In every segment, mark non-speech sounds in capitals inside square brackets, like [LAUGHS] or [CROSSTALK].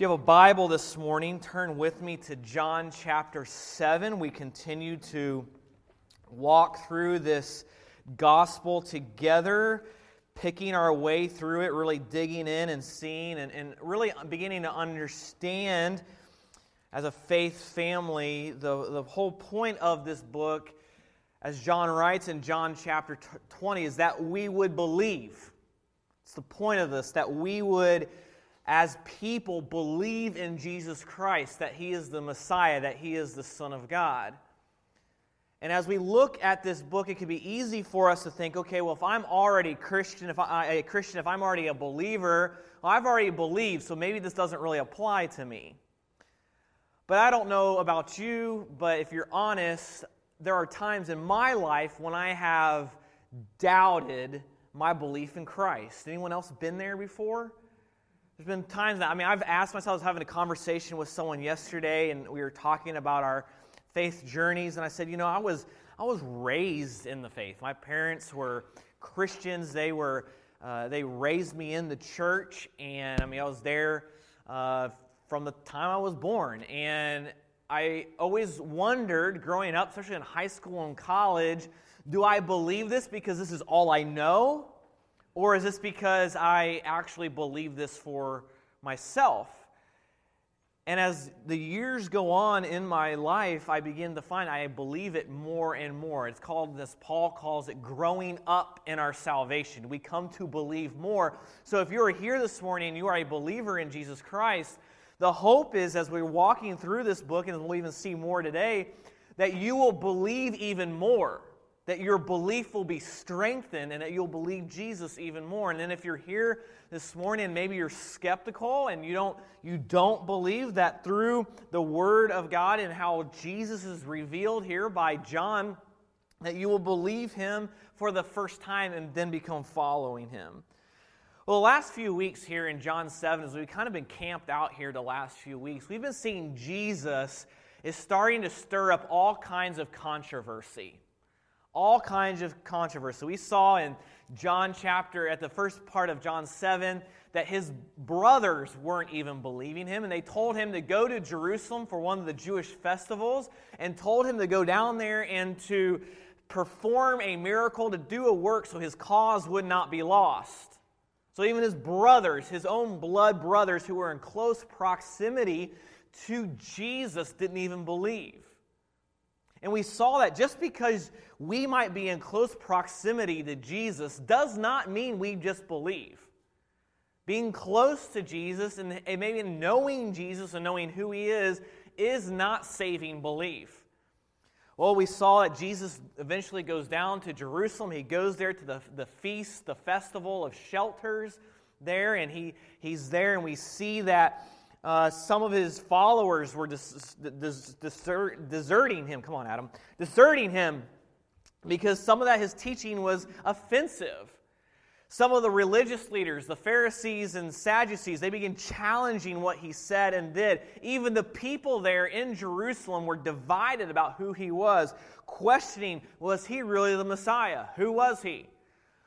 If you have a Bible this morning, turn with me to John chapter 7. We continue to walk through this gospel together, picking our way through it, really digging in and seeing, and, and really beginning to understand as a faith family the, the whole point of this book, as John writes in John chapter 20, is that we would believe. It's the point of this, that we would as people believe in Jesus Christ, that he is the Messiah, that he is the Son of God. And as we look at this book, it can be easy for us to think, okay, well, if I'm already Christian, if I, a Christian, if I'm already a believer, well, I've already believed, so maybe this doesn't really apply to me. But I don't know about you, but if you're honest, there are times in my life when I have doubted my belief in Christ. Anyone else been there before? There's been times that, I mean, I've asked myself, I was having a conversation with someone yesterday, and we were talking about our faith journeys, and I said, you know, I was, I was raised in the faith. My parents were Christians. They were, uh, they raised me in the church, and I mean, I was there uh, from the time I was born. And I always wondered, growing up, especially in high school and college, do I believe this because this is all I know? Or is this because I actually believe this for myself? And as the years go on in my life, I begin to find I believe it more and more. It's called this, Paul calls it growing up in our salvation. We come to believe more. So if you're here this morning and you are a believer in Jesus Christ, the hope is as we're walking through this book, and we'll even see more today, that you will believe even more that your belief will be strengthened and that you'll believe Jesus even more. And then if you're here this morning maybe you're skeptical and you don't you don't believe that through the word of God and how Jesus is revealed here by John that you will believe him for the first time and then become following him. Well, the last few weeks here in John 7, as we've kind of been camped out here the last few weeks, we've been seeing Jesus is starting to stir up all kinds of controversy all kinds of controversy. We saw in John chapter, at the first part of John 7, that his brothers weren't even believing him, and they told him to go to Jerusalem for one of the Jewish festivals and told him to go down there and to perform a miracle, to do a work so his cause would not be lost. So even his brothers, his own blood brothers who were in close proximity to Jesus, didn't even believe. And we saw that just because we might be in close proximity to Jesus does not mean we just believe. Being close to Jesus and maybe knowing Jesus and knowing who he is is not saving belief. Well, we saw that Jesus eventually goes down to Jerusalem. He goes there to the, the feast, the festival of shelters there, and he, he's there, and we see that uh, some of his followers were des- desert- deserting him. Come on, Adam. Deserting him because some of that his teaching was offensive. Some of the religious leaders, the Pharisees and Sadducees, they began challenging what he said and did. Even the people there in Jerusalem were divided about who he was, questioning was he really the Messiah? Who was he?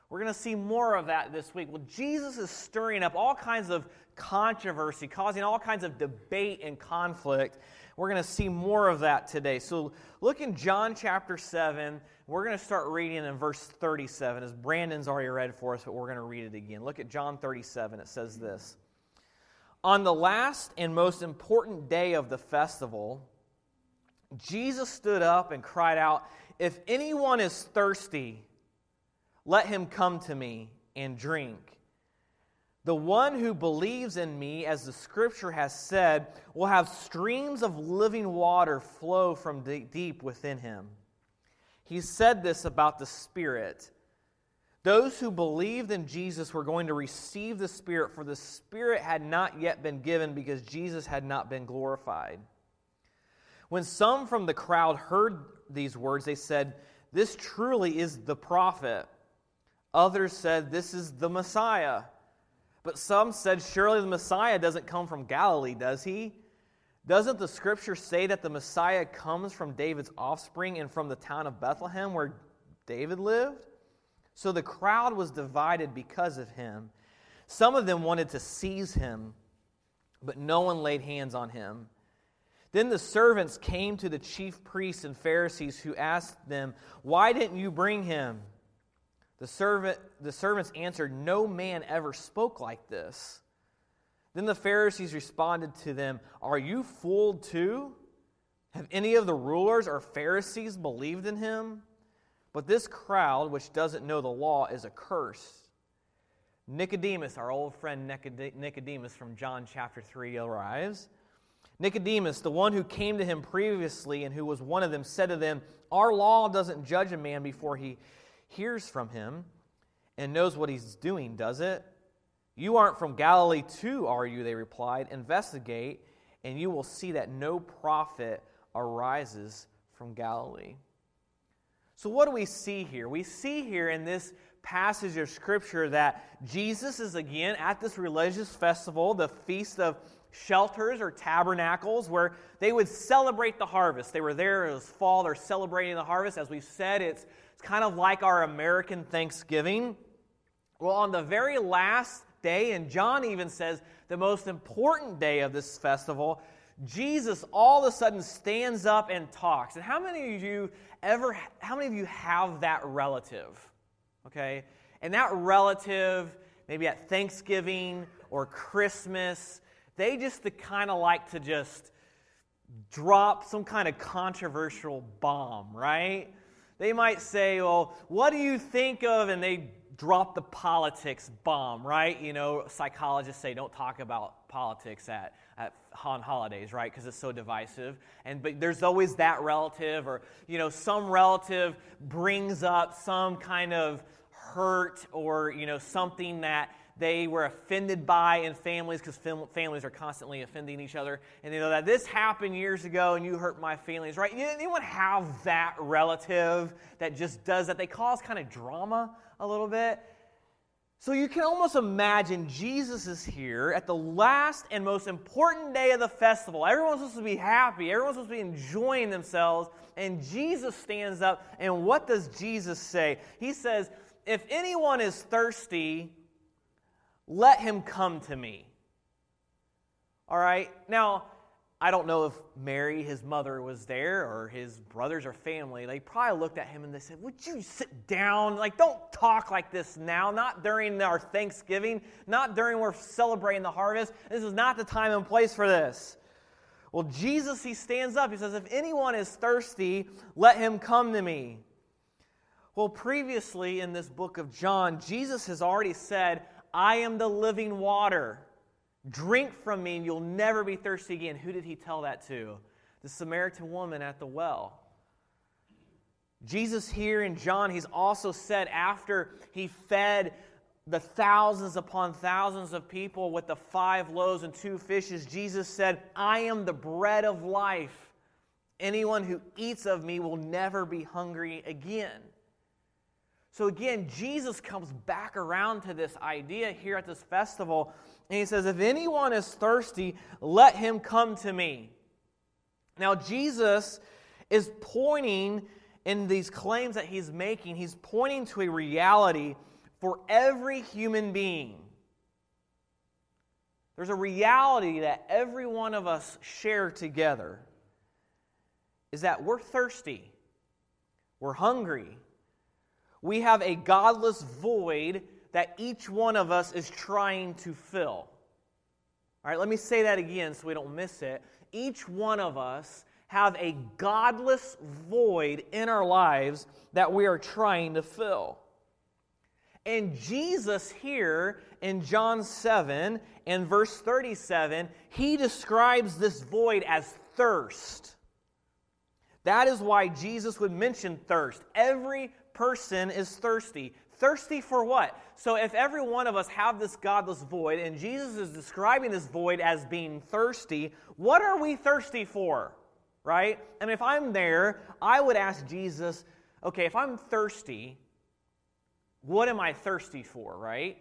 We're going to see more of that this week. Well, Jesus is stirring up all kinds of controversy, causing all kinds of debate and conflict. We're going to see more of that today. So look in John chapter 7. We're going to start reading in verse 37, as Brandon's already read for us, but we're going to read it again. Look at John 37. It says this On the last and most important day of the festival, Jesus stood up and cried out, If anyone is thirsty, let him come to me and drink. The one who believes in me, as the scripture has said, will have streams of living water flow from deep within him. He said this about the Spirit. Those who believed in Jesus were going to receive the Spirit, for the Spirit had not yet been given because Jesus had not been glorified. When some from the crowd heard these words, they said, This truly is the prophet. Others said, This is the Messiah. But some said, Surely the Messiah doesn't come from Galilee, does he? Doesn't the scripture say that the Messiah comes from David's offspring and from the town of Bethlehem where David lived? So the crowd was divided because of him. Some of them wanted to seize him, but no one laid hands on him. Then the servants came to the chief priests and Pharisees, who asked them, Why didn't you bring him? The, servant, the servants answered, No man ever spoke like this. Then the Pharisees responded to them, Are you fooled too? Have any of the rulers or Pharisees believed in him? But this crowd, which doesn't know the law, is accursed. Nicodemus, our old friend Nicodemus from John chapter 3, arrives. Nicodemus, the one who came to him previously and who was one of them, said to them, Our law doesn't judge a man before he hears from him and knows what he's doing, does it? You aren't from Galilee too, are you? They replied. Investigate, and you will see that no prophet arises from Galilee. So, what do we see here? We see here in this passage of Scripture that Jesus is again at this religious festival, the Feast of Shelters or Tabernacles, where they would celebrate the harvest. They were there, it was fall, they're celebrating the harvest. As we've said, it's, it's kind of like our American Thanksgiving. Well, on the very last day, and John even says the most important day of this festival, Jesus all of a sudden stands up and talks. And how many of you ever, how many of you have that relative? okay? And that relative, maybe at Thanksgiving or Christmas, they just kind of like to just drop some kind of controversial bomb, right? They might say, well, what do you think of? And they drop the politics bomb, right? You know, psychologists say don't talk about politics at, at on holidays, right? Because it's so divisive. And but there's always that relative, or you know, some relative brings up some kind of hurt or you know something that they were offended by in families because families are constantly offending each other and they know that this happened years ago and you hurt my feelings right anyone have that relative that just does that they cause kind of drama a little bit so you can almost imagine Jesus is here at the last and most important day of the festival. Everyone's supposed to be happy, everyone's supposed to be enjoying themselves, and Jesus stands up. And what does Jesus say? He says, If anyone is thirsty, let him come to me. All right? Now, I don't know if Mary, his mother, was there or his brothers or family. They probably looked at him and they said, Would you sit down? Like, don't talk like this now. Not during our Thanksgiving, not during we're celebrating the harvest. This is not the time and place for this. Well, Jesus, he stands up. He says, If anyone is thirsty, let him come to me. Well, previously in this book of John, Jesus has already said, I am the living water. Drink from me and you'll never be thirsty again. Who did he tell that to? The Samaritan woman at the well. Jesus, here in John, he's also said after he fed the thousands upon thousands of people with the five loaves and two fishes, Jesus said, I am the bread of life. Anyone who eats of me will never be hungry again. So again, Jesus comes back around to this idea here at this festival, and he says, If anyone is thirsty, let him come to me. Now, Jesus is pointing in these claims that he's making, he's pointing to a reality for every human being. There's a reality that every one of us share together is that we're thirsty, we're hungry, we have a godless void that each one of us is trying to fill. All right, let me say that again so we don't miss it. Each one of us have a godless void in our lives that we are trying to fill. And Jesus here in John 7 and verse 37, he describes this void as thirst. That is why Jesus would mention thirst. Every person is thirsty. Thirsty for what? So if every one of us have this godless void, and Jesus is describing this void as being thirsty, what are we thirsty for? Right? And if I'm there, I would ask Jesus, okay, if I'm thirsty, what am I thirsty for, right?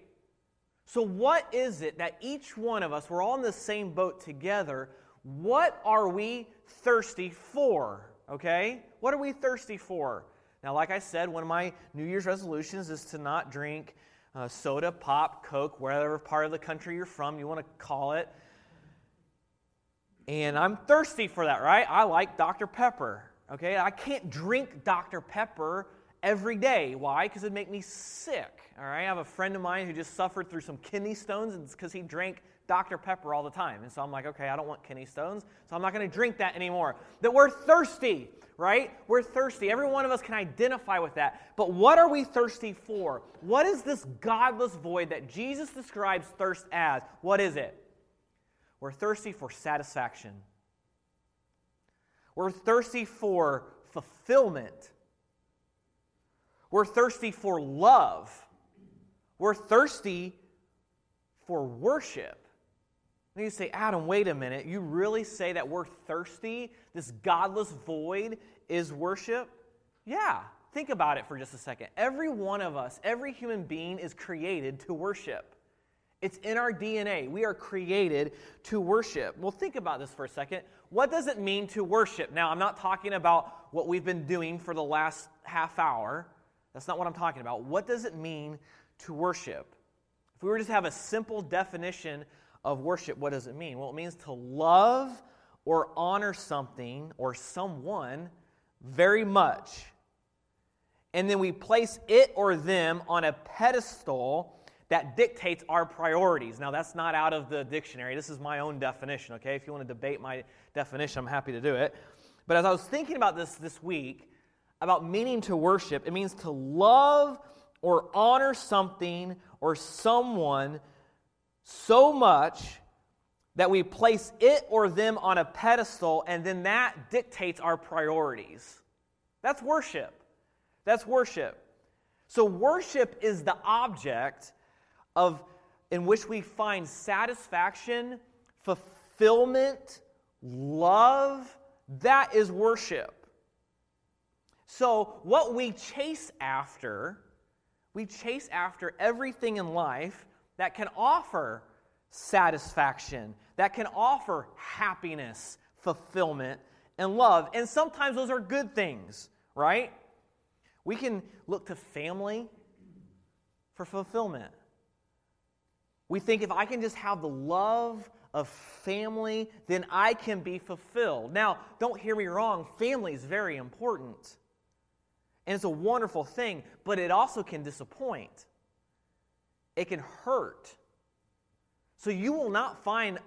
So, what is it that each one of us, we're all in the same boat together, what are we thirsty for? Okay? What are we thirsty for? Now, like I said, one of my New Year's resolutions is to not drink uh, soda, pop, Coke, wherever part of the country you're from, you want to call it. And I'm thirsty for that, right? I like Dr. Pepper. Okay, I can't drink Dr. Pepper every day. Why? Because it'd make me sick. All right, I have a friend of mine who just suffered through some kidney stones because he drank Dr. Pepper all the time. And so I'm like, okay, I don't want kidney stones, so I'm not going to drink that anymore. That we're thirsty, right? We're thirsty. Every one of us can identify with that. But what are we thirsty for? What is this godless void that Jesus describes thirst as? What is it? We're thirsty for satisfaction. We're thirsty for fulfillment. We're thirsty for love. We're thirsty for worship. You say, Adam, wait a minute. You really say that we're thirsty? This godless void is worship? Yeah. Think about it for just a second. Every one of us, every human being is created to worship. It's in our DNA. We are created to worship. Well, think about this for a second. What does it mean to worship? Now, I'm not talking about what we've been doing for the last half hour. That's not what I'm talking about. What does it mean to worship? If we were just to have a simple definition of worship, what does it mean? Well, it means to love or honor something or someone very much. And then we place it or them on a pedestal that dictates our priorities. Now, that's not out of the dictionary. This is my own definition, okay? If you want to debate my definition, I'm happy to do it. But as I was thinking about this this week, about meaning to worship, it means to love or honor something or someone so much that we place it or them on a pedestal, and then that dictates our priorities. That's worship. That's worship. So, worship is the object of in which we find satisfaction, fulfillment, love, that is worship. So, what we chase after, we chase after everything in life that can offer satisfaction, that can offer happiness, fulfillment, and love. And sometimes those are good things, right? We can look to family for fulfillment. We think if I can just have the love of family, then I can be fulfilled. Now, don't hear me wrong, family is very important. And it's a wonderful thing, but it also can disappoint. It can hurt. So you will not find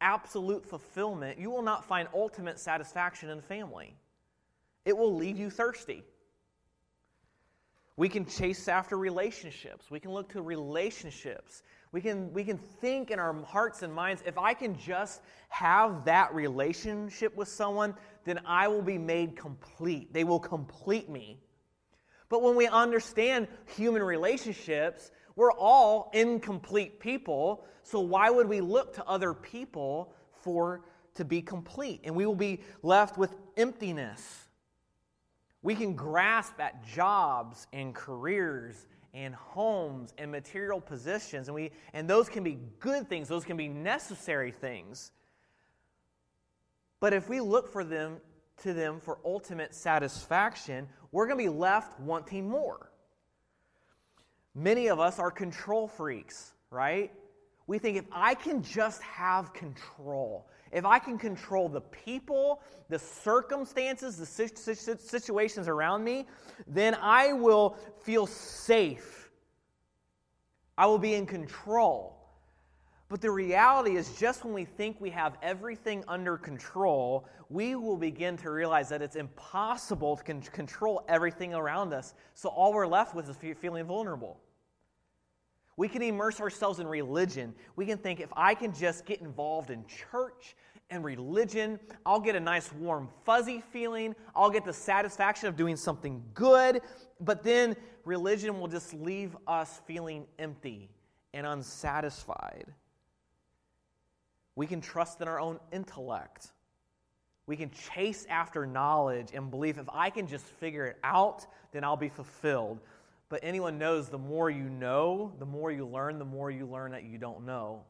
absolute fulfillment. You will not find ultimate satisfaction in family. It will leave you thirsty. We can chase after relationships. We can look to relationships we can, we can think in our hearts and minds if I can just have that relationship with someone, then I will be made complete. They will complete me. But when we understand human relationships, we're all incomplete people. So why would we look to other people for to be complete? And we will be left with emptiness. We can grasp at jobs and careers and homes and material possessions and we and those can be good things those can be necessary things but if we look for them to them for ultimate satisfaction we're going to be left wanting more many of us are control freaks right we think if i can just have control if I can control the people, the circumstances, the situations around me, then I will feel safe. I will be in control. But the reality is, just when we think we have everything under control, we will begin to realize that it's impossible to control everything around us. So all we're left with is feeling vulnerable. We can immerse ourselves in religion. We can think if I can just get involved in church and religion, I'll get a nice warm, fuzzy feeling. I'll get the satisfaction of doing something good. But then religion will just leave us feeling empty and unsatisfied. We can trust in our own intellect. We can chase after knowledge and believe if I can just figure it out, then I'll be fulfilled. But anyone knows the more you know, the more you learn, the more you learn that you don't know.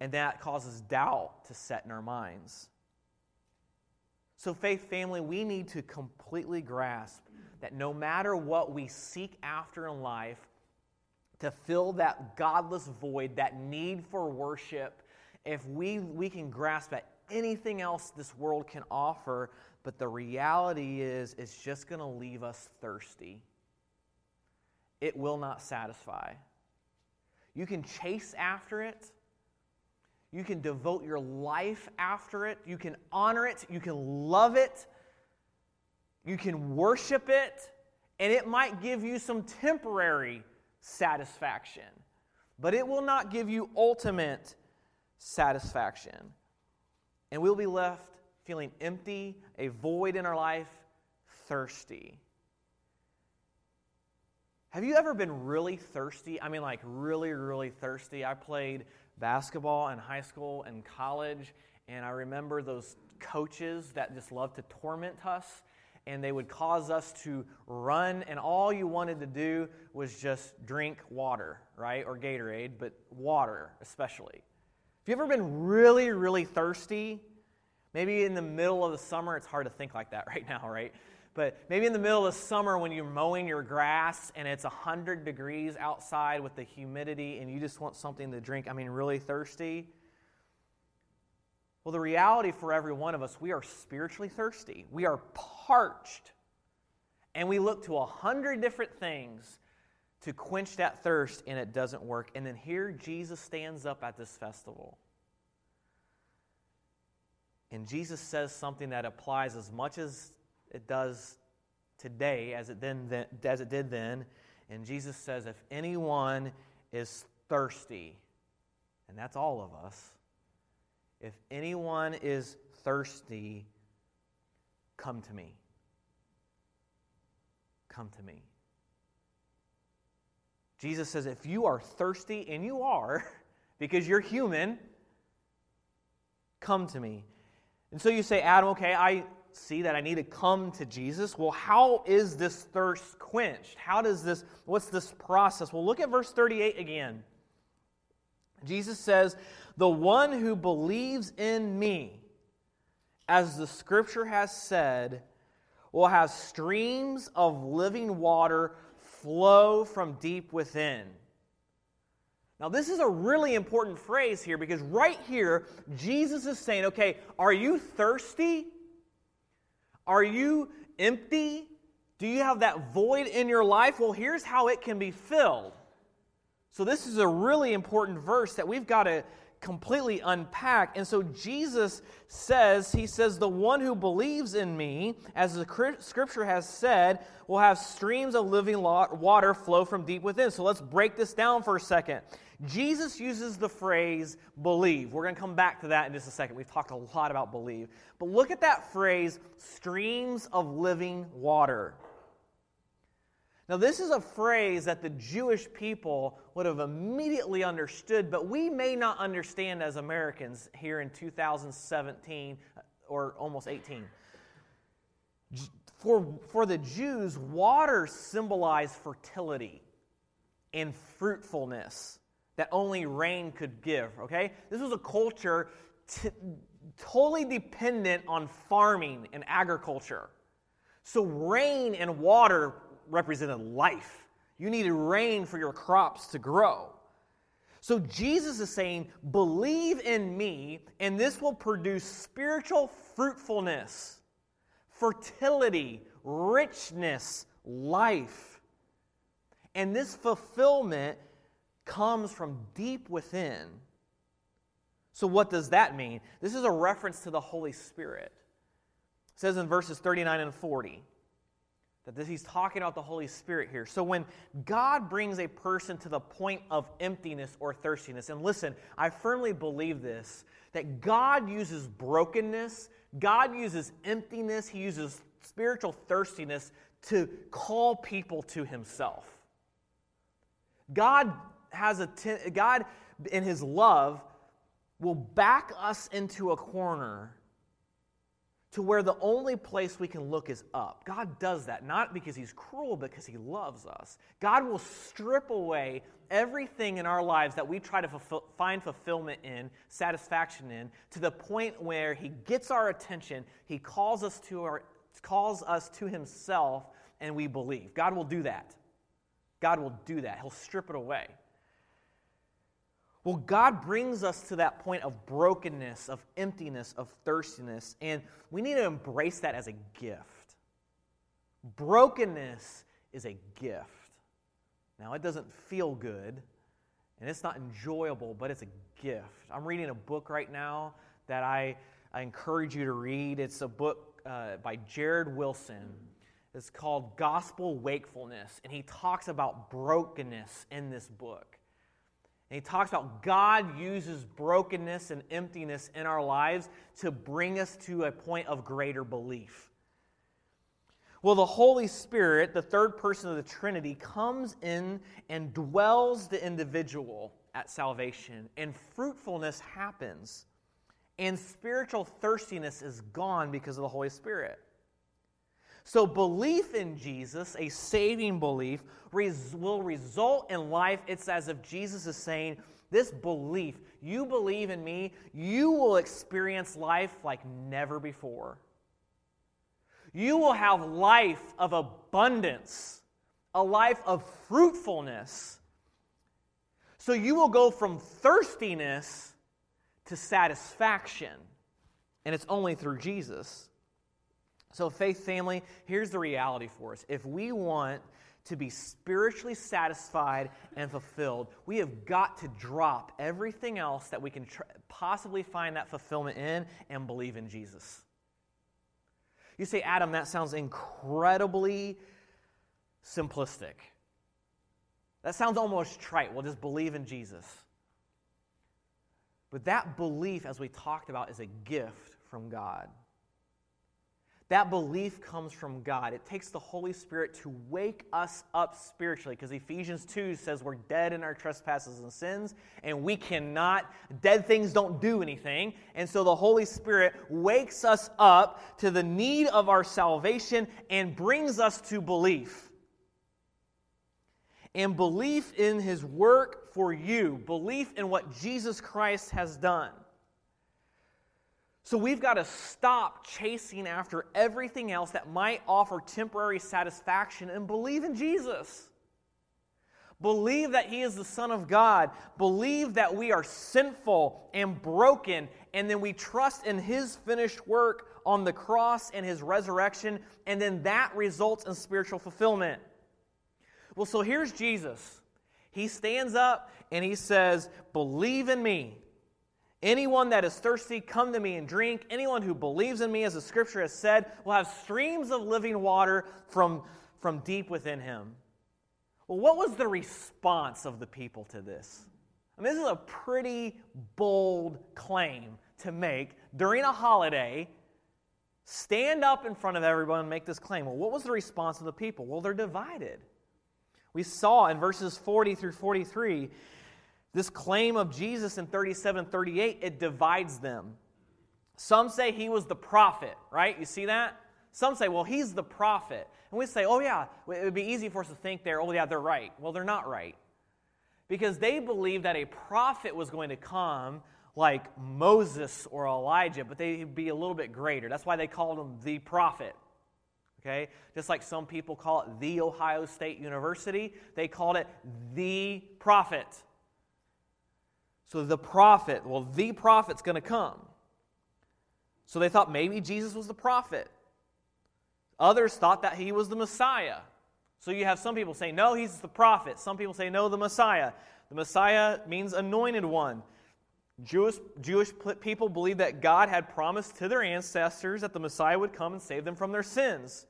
And that causes doubt to set in our minds. So, faith family, we need to completely grasp that no matter what we seek after in life, to fill that godless void, that need for worship, if we, we can grasp at anything else this world can offer, but the reality is it's just going to leave us thirsty. It will not satisfy. You can chase after it. You can devote your life after it. You can honor it. You can love it. You can worship it. And it might give you some temporary satisfaction, but it will not give you ultimate satisfaction. And we'll be left feeling empty, a void in our life, thirsty. Have you ever been really thirsty? I mean, like really, really thirsty. I played basketball in high school and college, and I remember those coaches that just loved to torment us, and they would cause us to run, and all you wanted to do was just drink water, right? Or Gatorade, but water especially. Have you ever been really, really thirsty? Maybe in the middle of the summer, it's hard to think like that [LAUGHS] right now, right? But maybe in the middle of summer when you're mowing your grass and it's 100 degrees outside with the humidity and you just want something to drink, I mean, really thirsty. Well, the reality for every one of us, we are spiritually thirsty. We are parched. And we look to a hundred different things to quench that thirst, and it doesn't work. And then here Jesus stands up at this festival. And Jesus says something that applies as much as it does today as it, then, as it did then. And Jesus says, If anyone is thirsty, and that's all of us, if anyone is thirsty, come to me. Come to me. Jesus says, if you are thirsty, and you are, [LAUGHS] because you're human, come to me. And so you say, Adam, okay, I see that I need to come to Jesus. Well, how is this thirst quenched? How does this, what's this process? Well, look at verse 38 again. Jesus says, The one who believes in me, as the scripture has said, will have streams of living water flow from deep within. Now, this is a really important phrase here because right here, Jesus is saying, okay, are you thirsty? Are you empty? Do you have that void in your life? Well, here's how it can be filled. So, this is a really important verse that we've got to completely unpack. And so, Jesus says, He says, The one who believes in me, as the scripture has said, will have streams of living water flow from deep within. So, let's break this down for a second. Jesus uses the phrase believe. We're going to come back to that in just a second. We've talked a lot about believe. But look at that phrase streams of living water. Now, this is a phrase that the Jewish people would have immediately understood, but we may not understand as Americans here in 2017 uh, or almost 18. For, for the Jews, water symbolized fertility and fruitfulness that only rain could give, okay? This was a culture t- totally dependent on farming and agriculture. So, rain and water represented life. You needed rain for your crops to grow. So, Jesus is saying, Believe in me, and this will produce spiritual fruitfulness, fertility, richness, life. And this fulfillment comes from deep within. So, what does that mean? This is a reference to the Holy Spirit. It says in verses 39 and 40 that this, he's talking about the Holy Spirit here. So, when God brings a person to the point of emptiness or thirstiness, and listen, I firmly believe this that God uses brokenness, God uses emptiness, He uses spiritual thirstiness to call people to Himself. God has a ten, God in his love will back us into a corner to where the only place we can look is up. God does that not because he's cruel but because he loves us. God will strip away everything in our lives that we try to fulfill, find fulfillment in, satisfaction in, to the point where he gets our attention, he calls us to our calls us to himself and we believe. God will do that. God will do that. He'll strip it away. Well, God brings us to that point of brokenness, of emptiness, of thirstiness, and we need to embrace that as a gift. Brokenness is a gift. Now, it doesn't feel good and it's not enjoyable, but it's a gift. I'm reading a book right now that I, I encourage you to read. It's a book uh, by Jared Wilson. It's called Gospel Wakefulness, and he talks about brokenness in this book. And he talks about God uses brokenness and emptiness in our lives to bring us to a point of greater belief. Well, the Holy Spirit, the third person of the Trinity, comes in and dwells the individual at salvation, and fruitfulness happens. And spiritual thirstiness is gone because of the Holy Spirit. So, belief in Jesus, a saving belief, res- will result in life. It's as if Jesus is saying, This belief, you believe in me, you will experience life like never before you will have life of abundance, a life of fruitfulness. So you will go from thirstiness to satisfaction. And it's only through Jesus. So, faith family, here's the reality for us. If we want to be spiritually satisfied and fulfilled, we have got to drop everything else that we can tr- possibly find that fulfillment in and believe in Jesus. You say, Adam, that sounds incredibly simplistic. That sounds almost trite. Well, just believe in Jesus. But that belief, as we talked about, is a gift from God. That belief comes from God. It takes the Holy Spirit to wake us up spiritually because Ephesians 2 says we're dead in our trespasses and sins, and we cannot, dead things don't do anything. And so the Holy Spirit wakes us up to the need of our salvation and brings us to belief. And belief in His work for you, belief in what Jesus Christ has done. So we've got to stop chasing after everything else that might offer temporary satisfaction and believe in Jesus. Believe that He is the Son of God. Believe that we are sinful and broken, and then we trust in His finished work on the cross and His resurrection, and then that results in spiritual fulfillment. Well, so here's Jesus. He stands up and He says, Believe in me. Anyone that is thirsty, come to me and drink. Anyone who believes in me, as the scripture has said, will have streams of living water from, from deep within him. Well, what was the response of the people to this? I mean, this is a pretty bold claim to make during a holiday. Stand up in front of everyone and make this claim. Well, what was the response of the people? Well, they're divided. We saw in verses 40 through 43 this claim of Jesus in 37 38, it divides them. Some say he was the prophet, right? You see that? Some say, well, he's the prophet. And we say, oh, yeah, it would be easy for us to think there, oh, yeah, they're right. Well, they're not right. Because they believed that a prophet was going to come like Moses or Elijah, but they'd be a little bit greater. That's why they called him the prophet. Okay? Just like some people call it the Ohio State University, they called it the prophet. So the prophet, well, the prophet's going to come. So they thought maybe Jesus was the prophet. Others thought that he was the Messiah. So you have some people say, no, he's the prophet. Some people say, no, the Messiah. The Messiah means anointed one. Jewish, Jewish people believed that God had promised to their ancestors that the Messiah would come and save them from their sins.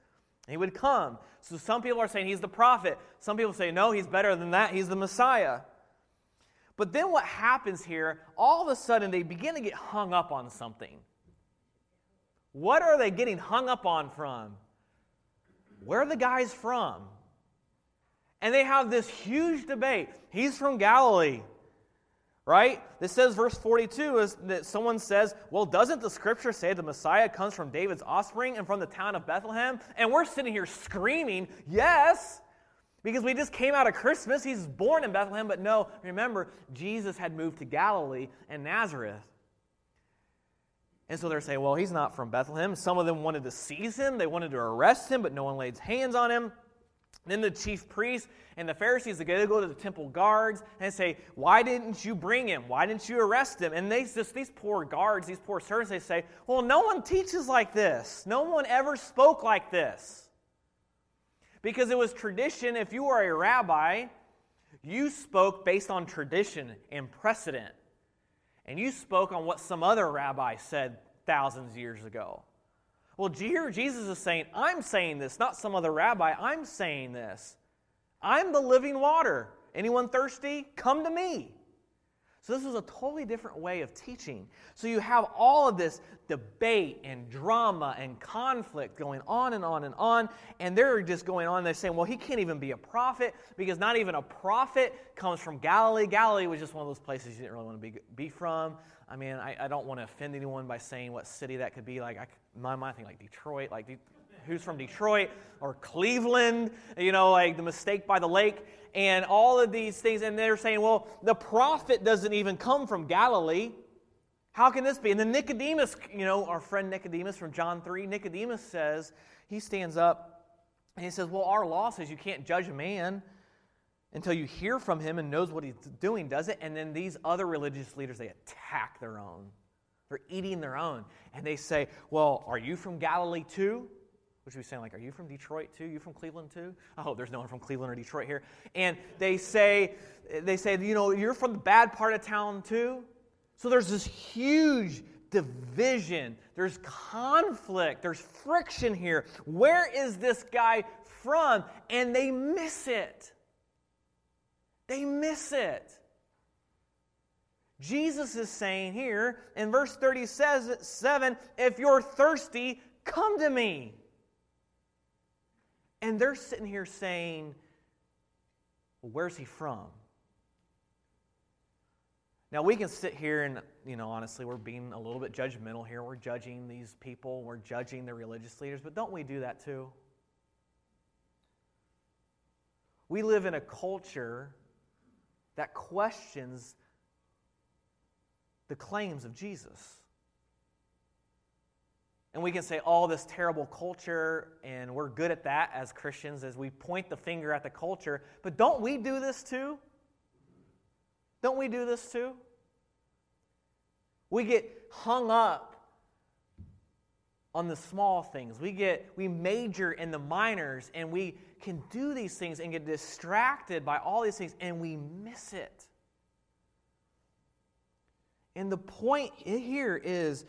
He would come. So some people are saying he's the prophet. Some people say, no, he's better than that. He's the Messiah. But then what happens here, all of a sudden they begin to get hung up on something. What are they getting hung up on from? Where are the guys from? And they have this huge debate. He's from Galilee, right? This says, verse 42 is that someone says, Well, doesn't the scripture say the Messiah comes from David's offspring and from the town of Bethlehem? And we're sitting here screaming, Yes. Because we just came out of Christmas. He's born in Bethlehem, but no, remember, Jesus had moved to Galilee and Nazareth. And so they're saying, well, he's not from Bethlehem. Some of them wanted to seize him, they wanted to arrest him, but no one laid hands on him. Then the chief priests and the Pharisees, they go to the temple guards and say, Why didn't you bring him? Why didn't you arrest him? And they just, these poor guards, these poor servants, they say, Well, no one teaches like this. No one ever spoke like this. Because it was tradition, if you were a rabbi, you spoke based on tradition and precedent. And you spoke on what some other rabbi said thousands of years ago. Well, here Jesus is saying, I'm saying this, not some other rabbi. I'm saying this. I'm the living water. Anyone thirsty? Come to me. So, this is a totally different way of teaching. So, you have all of this debate and drama and conflict going on and on and on. And they're just going on. They're saying, well, he can't even be a prophet because not even a prophet comes from Galilee. Galilee was just one of those places you didn't really want to be, be from. I mean, I, I don't want to offend anyone by saying what city that could be. Like, I, my mind, I think like Detroit. Like, who's from Detroit or Cleveland? You know, like the mistake by the lake and all of these things. And they're saying, well, the prophet doesn't even come from Galilee. How can this be? And then Nicodemus, you know, our friend Nicodemus from John 3, Nicodemus says, he stands up and he says, Well, our law says you can't judge a man until you hear from him and knows what he's doing, does it? And then these other religious leaders, they attack their own. They're eating their own. And they say, Well, are you from Galilee too? Which we saying, like, are you from Detroit too? You from Cleveland too? Oh, there's no one from Cleveland or Detroit here. And they say, they say, you know, you're from the bad part of town too. So there's this huge division. There's conflict. There's friction here. Where is this guy from? And they miss it. They miss it. Jesus is saying here in verse 37 if you're thirsty, come to me. And they're sitting here saying, well, where's he from? Now, we can sit here and, you know, honestly, we're being a little bit judgmental here. We're judging these people, we're judging the religious leaders, but don't we do that too? We live in a culture that questions the claims of Jesus. And we can say, all oh, this terrible culture, and we're good at that as Christians as we point the finger at the culture. But don't we do this too? Don't we do this too? We get hung up on the small things. We get we major in the minors and we can do these things and get distracted by all these things and we miss it. And the point here is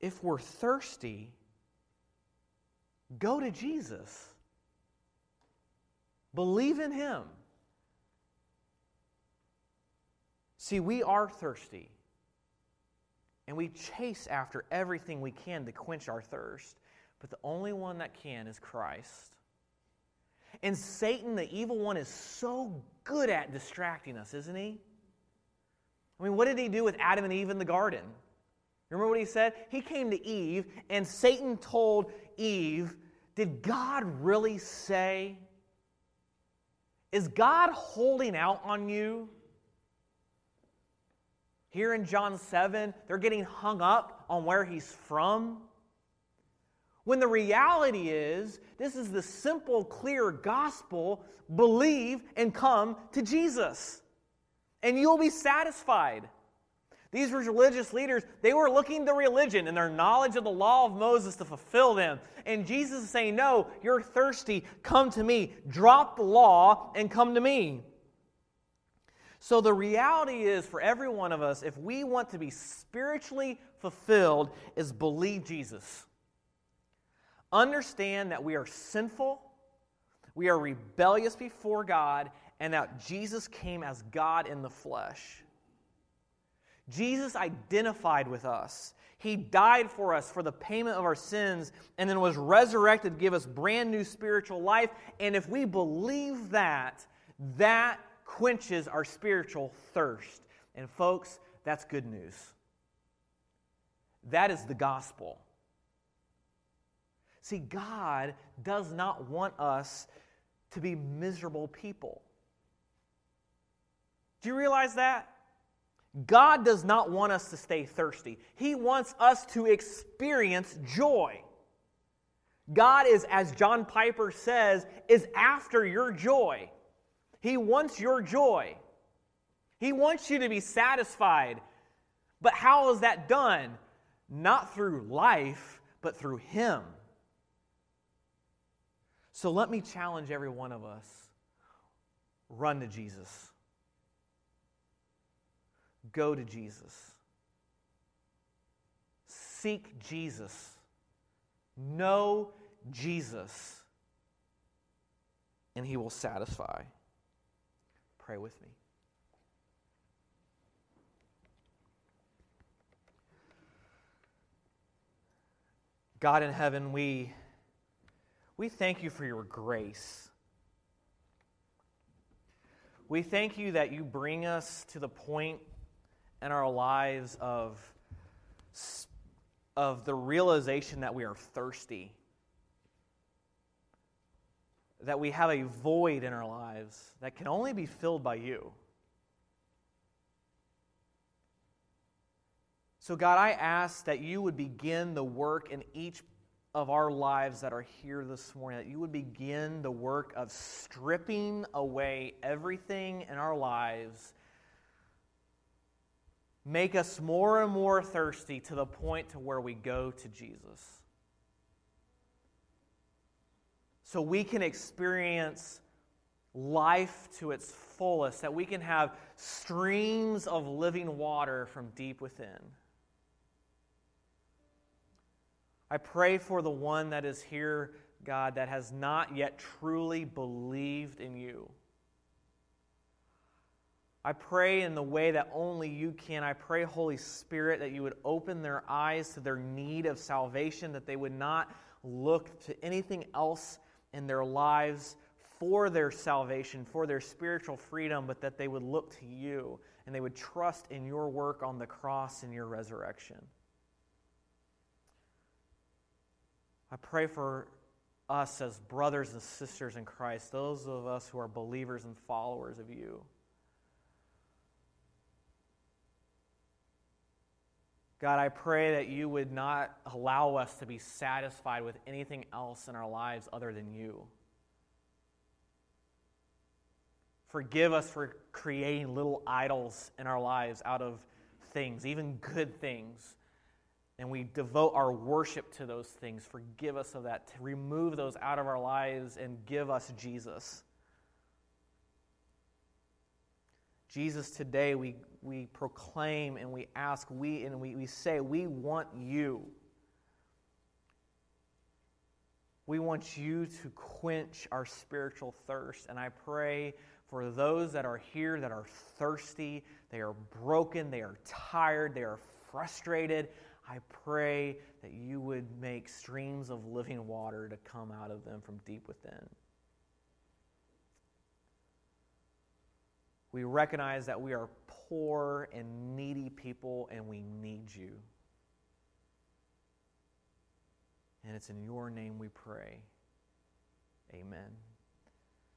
if we're thirsty, go to Jesus. Believe in Him. See, we are thirsty. And we chase after everything we can to quench our thirst. But the only one that can is Christ. And Satan, the evil one, is so good at distracting us, isn't he? I mean, what did he do with Adam and Eve in the garden? Remember what he said? He came to Eve, and Satan told Eve, Did God really say? Is God holding out on you? Here in John 7, they're getting hung up on where he's from. When the reality is, this is the simple, clear gospel believe and come to Jesus, and you'll be satisfied. These religious leaders, they were looking to religion and their knowledge of the law of Moses to fulfill them. And Jesus is saying, No, you're thirsty. Come to me. Drop the law and come to me. So the reality is for every one of us, if we want to be spiritually fulfilled, is believe Jesus. Understand that we are sinful, we are rebellious before God, and that Jesus came as God in the flesh. Jesus identified with us. He died for us for the payment of our sins and then was resurrected to give us brand new spiritual life. And if we believe that, that quenches our spiritual thirst. And folks, that's good news. That is the gospel. See, God does not want us to be miserable people. Do you realize that? God does not want us to stay thirsty. He wants us to experience joy. God is, as John Piper says, is after your joy. He wants your joy. He wants you to be satisfied. But how is that done? Not through life, but through Him. So let me challenge every one of us run to Jesus, go to Jesus, seek Jesus, know Jesus, and He will satisfy. Pray with me. God in heaven, we, we thank you for your grace. We thank you that you bring us to the point in our lives of, of the realization that we are thirsty, that we have a void in our lives that can only be filled by you. So, God, I ask that you would begin the work in each of our lives that are here this morning, that you would begin the work of stripping away everything in our lives. Make us more and more thirsty to the point to where we go to Jesus. So we can experience life to its fullest, that we can have streams of living water from deep within. I pray for the one that is here, God, that has not yet truly believed in you. I pray in the way that only you can. I pray, Holy Spirit, that you would open their eyes to their need of salvation, that they would not look to anything else in their lives for their salvation, for their spiritual freedom, but that they would look to you and they would trust in your work on the cross and your resurrection. I pray for us as brothers and sisters in Christ, those of us who are believers and followers of you. God, I pray that you would not allow us to be satisfied with anything else in our lives other than you. Forgive us for creating little idols in our lives out of things, even good things and we devote our worship to those things, forgive us of that. To remove those out of our lives and give us Jesus. Jesus, today we, we proclaim and we ask, we and we, we say, we want you. We want you to quench our spiritual thirst. And I pray for those that are here that are thirsty, they are broken, they are tired, they are frustrated. I pray that you would make streams of living water to come out of them from deep within. We recognize that we are poor and needy people and we need you. And it's in your name we pray. Amen.